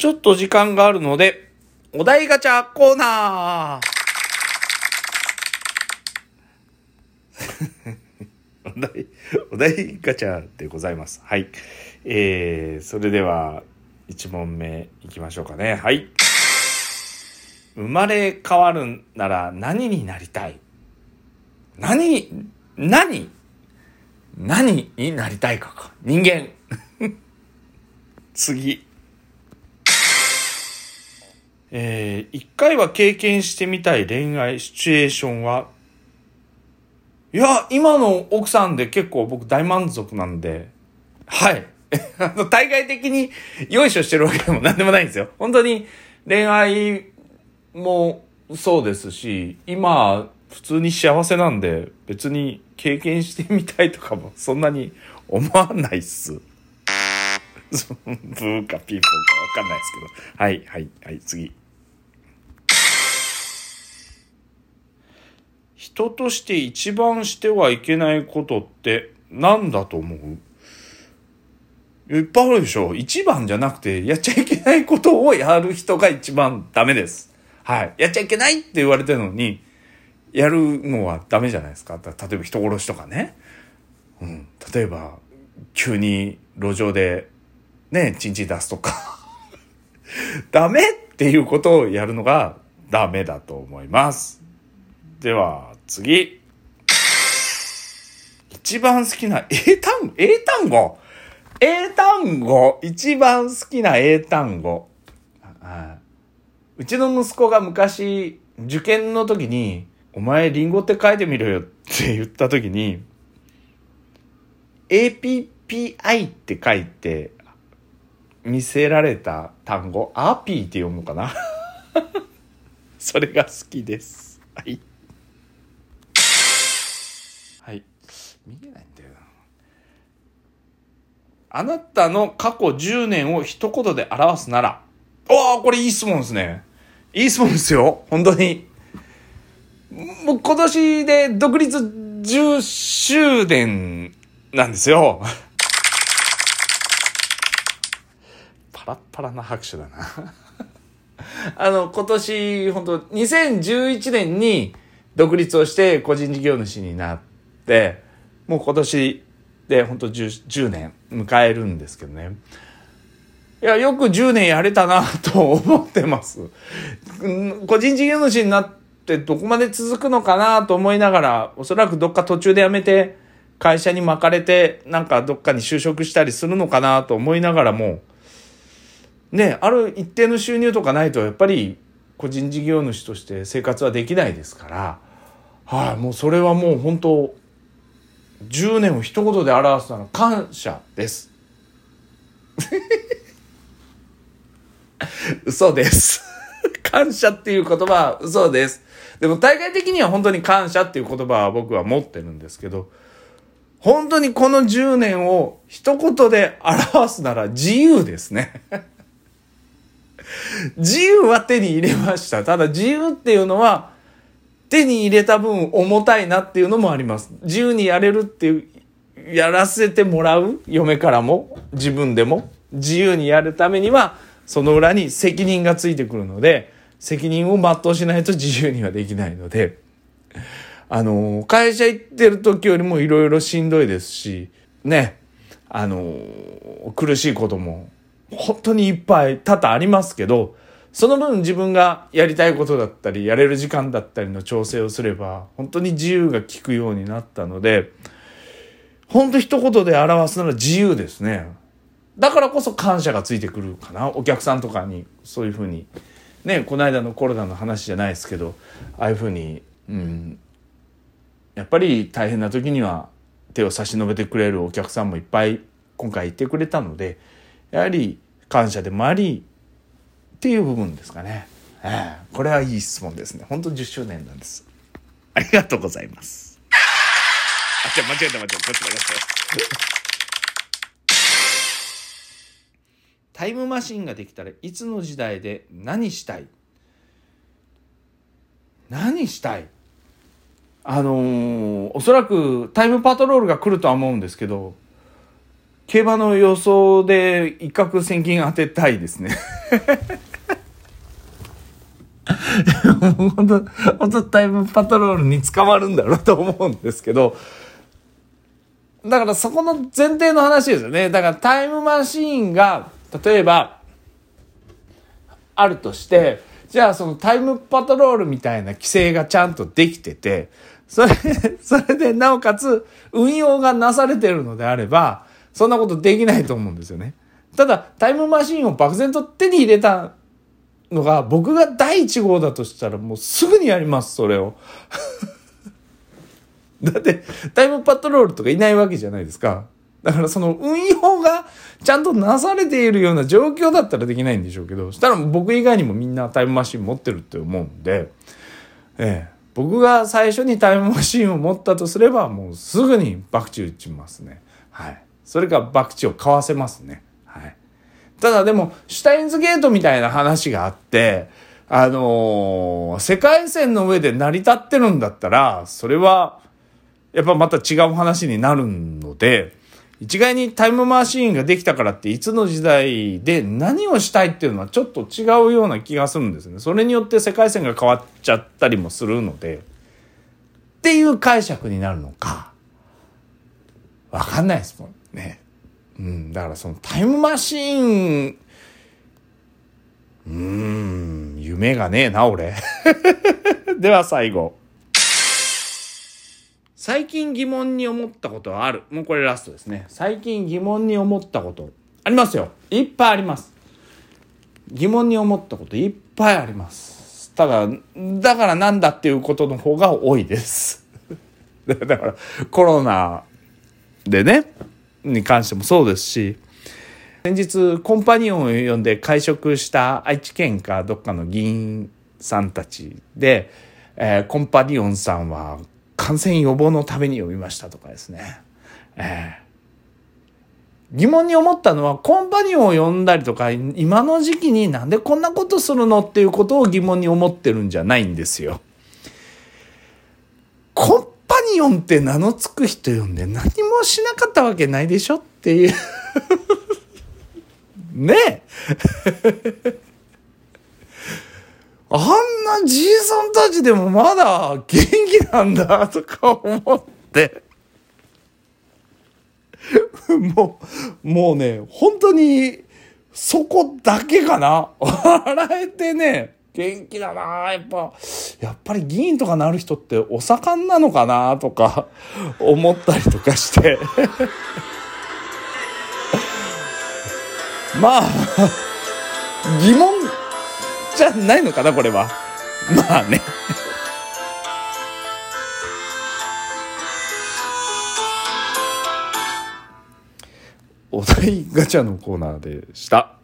ちょっと時間があるので、お題ガチャコーナー お題、お題ガチャでございます。はい。えー、それでは、1問目いきましょうかね。はい。生まれ変わるなら何になりたい？何、何何になりたいかか。人間。次。えー、一回は経験してみたい恋愛シチュエーションは、いや、今の奥さんで結構僕大満足なんで、はい。あの、対外的によいしょしてるわけでも 何でもないんですよ。本当に恋愛もそうですし、今、普通に幸せなんで、別に経験してみたいとかもそんなに思わないっす。ブーかピーポーかわかんないですけど。はい、はい、はい、次。人として一番してはいけないことって何だと思う？いっぱいあるでしょ一番じゃなくて、やっちゃいけないことをやる人が一番ダメです。はい。やっちゃいけないって言われてるのに、やるのはダメじゃないですか。例えば人殺しとかね。うん。例えば、急に路上で、ね、チンチン出すとか。ダメっていうことをやるのがダメだと思います。では、次。一番好きな英単語、英単語英単語一番好きな英単語。うちの息子が昔、受験の時に、お前リンゴって書いてみろよって言った時に、APPI って書いて見せられた単語、アーピーって読むかな それが好きです。はい。見えないんだよな。あなたの過去10年を一言で表すなら、おーこれいい質問ですね。いい質問ですよ。本当に。もう今年で独立10周年なんですよ。パラッパラな拍手だな。あの、今年、本当2011年に独立をして個人事業主になって、もう今年で本当 10, 10年迎えるんですけどね。いや、よく10年やれたなと思ってます。個人事業主になってどこまで続くのかなと思いながら、おそらくどっか途中で辞めて、会社に巻かれて、なんかどっかに就職したりするのかなと思いながらも、ね、ある一定の収入とかないと、やっぱり個人事業主として生活はできないですから、はい、もうそれはもう本当、10年を一言で表すなら感謝です。嘘です。感謝っていう言葉は嘘です。でも大概的には本当に感謝っていう言葉は僕は持ってるんですけど、本当にこの10年を一言で表すなら自由ですね。自由は手に入れました。ただ自由っていうのは手に入れた分重たいなっていうのもあります。自由にやれるっていう、やらせてもらう？嫁からも？自分でも？自由にやるためにはその裏に責任がついてくるので責任を全うしないと自由にはできないので。あの会社行ってる時よりもいろいろしんどいですしね。あの苦しいことも本当にいっぱい多々ありますけどその分自分がやりたいことだったりやれる時間だったりの調整をすれば本当に自由が利くようになったので本当一言で表すなら自由ですね。だからこそ感謝がついてくるかな。お客さんとかにそういうふうに。ね、この間のコロナの話じゃないですけど、ああいうふうに、うん、やっぱり大変な時には手を差し伸べてくれるお客さんもいっぱい今回いてくれたので、やはり感謝でもあり、っていう部分ですかね。ええ、これはいい質問ですね。本当10周年なんです。ありがとうございます。あ、じゃ間違えた間違えた。こっちだこっちだ。タイムマシンができたらいつの時代で何したい？何したい？あのーおそらくタイムパトロールが来るとは思うんですけど競馬の予想で一攫千金当てたいですね。本当、本当タイムパトロールに捕まるんだろうと思うんですけど、だからそこの前提の話ですよね。だからタイムマシーンが、例えば、あるとして、じゃあそのタイムパトロールみたいな規制がちゃんとできてて、それ、それでなおかつ運用がなされてるのであれば、そんなことできないと思うんですよね。ただ、タイムマシーンを漠然と手に入れたのが僕が第1号だとしたらもうすぐにやります、それを。だって、タイムパトロールとかいないわけじゃないですか。だからその運用がちゃんとなされているような状況だったらできないんでしょうけど、したら僕以外にもみんなタイムマシン持ってるって思うんで、ええ、僕が最初にタイムマシンを持ったとすればもうすぐに博打打ちますね。はい。それか博打を買わせますね。ただでも、シュタインズゲートみたいな話があって、あのー、世界線の上で成り立ってるんだったら、それは、やっぱまた違う話になるので、一概にタイムマシーンができたからっていつの時代で何をしたいっていうのはちょっと違うような気がするんですね。それによって世界線が変わっちゃったりもするので、っていう解釈になるのか、わかんないですもんね。うん、だからそのタイムマシーン、うーん、夢がねえな、俺。では最後。最近疑問に思ったことはある。もうこれラストですね。最近疑問に思ったこと。ありますよ。いっぱいあります。疑問に思ったこといっぱいあります。ただ、だからなんだっていうことの方が多いです。だからコロナでね、に関してもそうですし、先日コンパニオンを呼んで会食した愛知県かどっかの議員さんたちで、えー、コンパニオンさんは感染予防のために呼びましたとかですね。えー、疑問に思ったのは、コンパニオンを呼んだりとか、今の時期になんでこんなことするのっていうことを疑問に思ってるんじゃないんですよ。コンニオンって名の付く人呼んで何もしなかったわけないでしょっていう。ねえ。あんなじいさんたちでもまだ元気なんだとか思って、もう、もうね、本当に、そこだけかな。笑えてね、元気だなやっぱ、やっぱり議員とかなる人ってお盛んなのかなとか思ったりとかして まあ、疑問じゃないのかな、これは。まあね。お題ガチャのコーナーでした。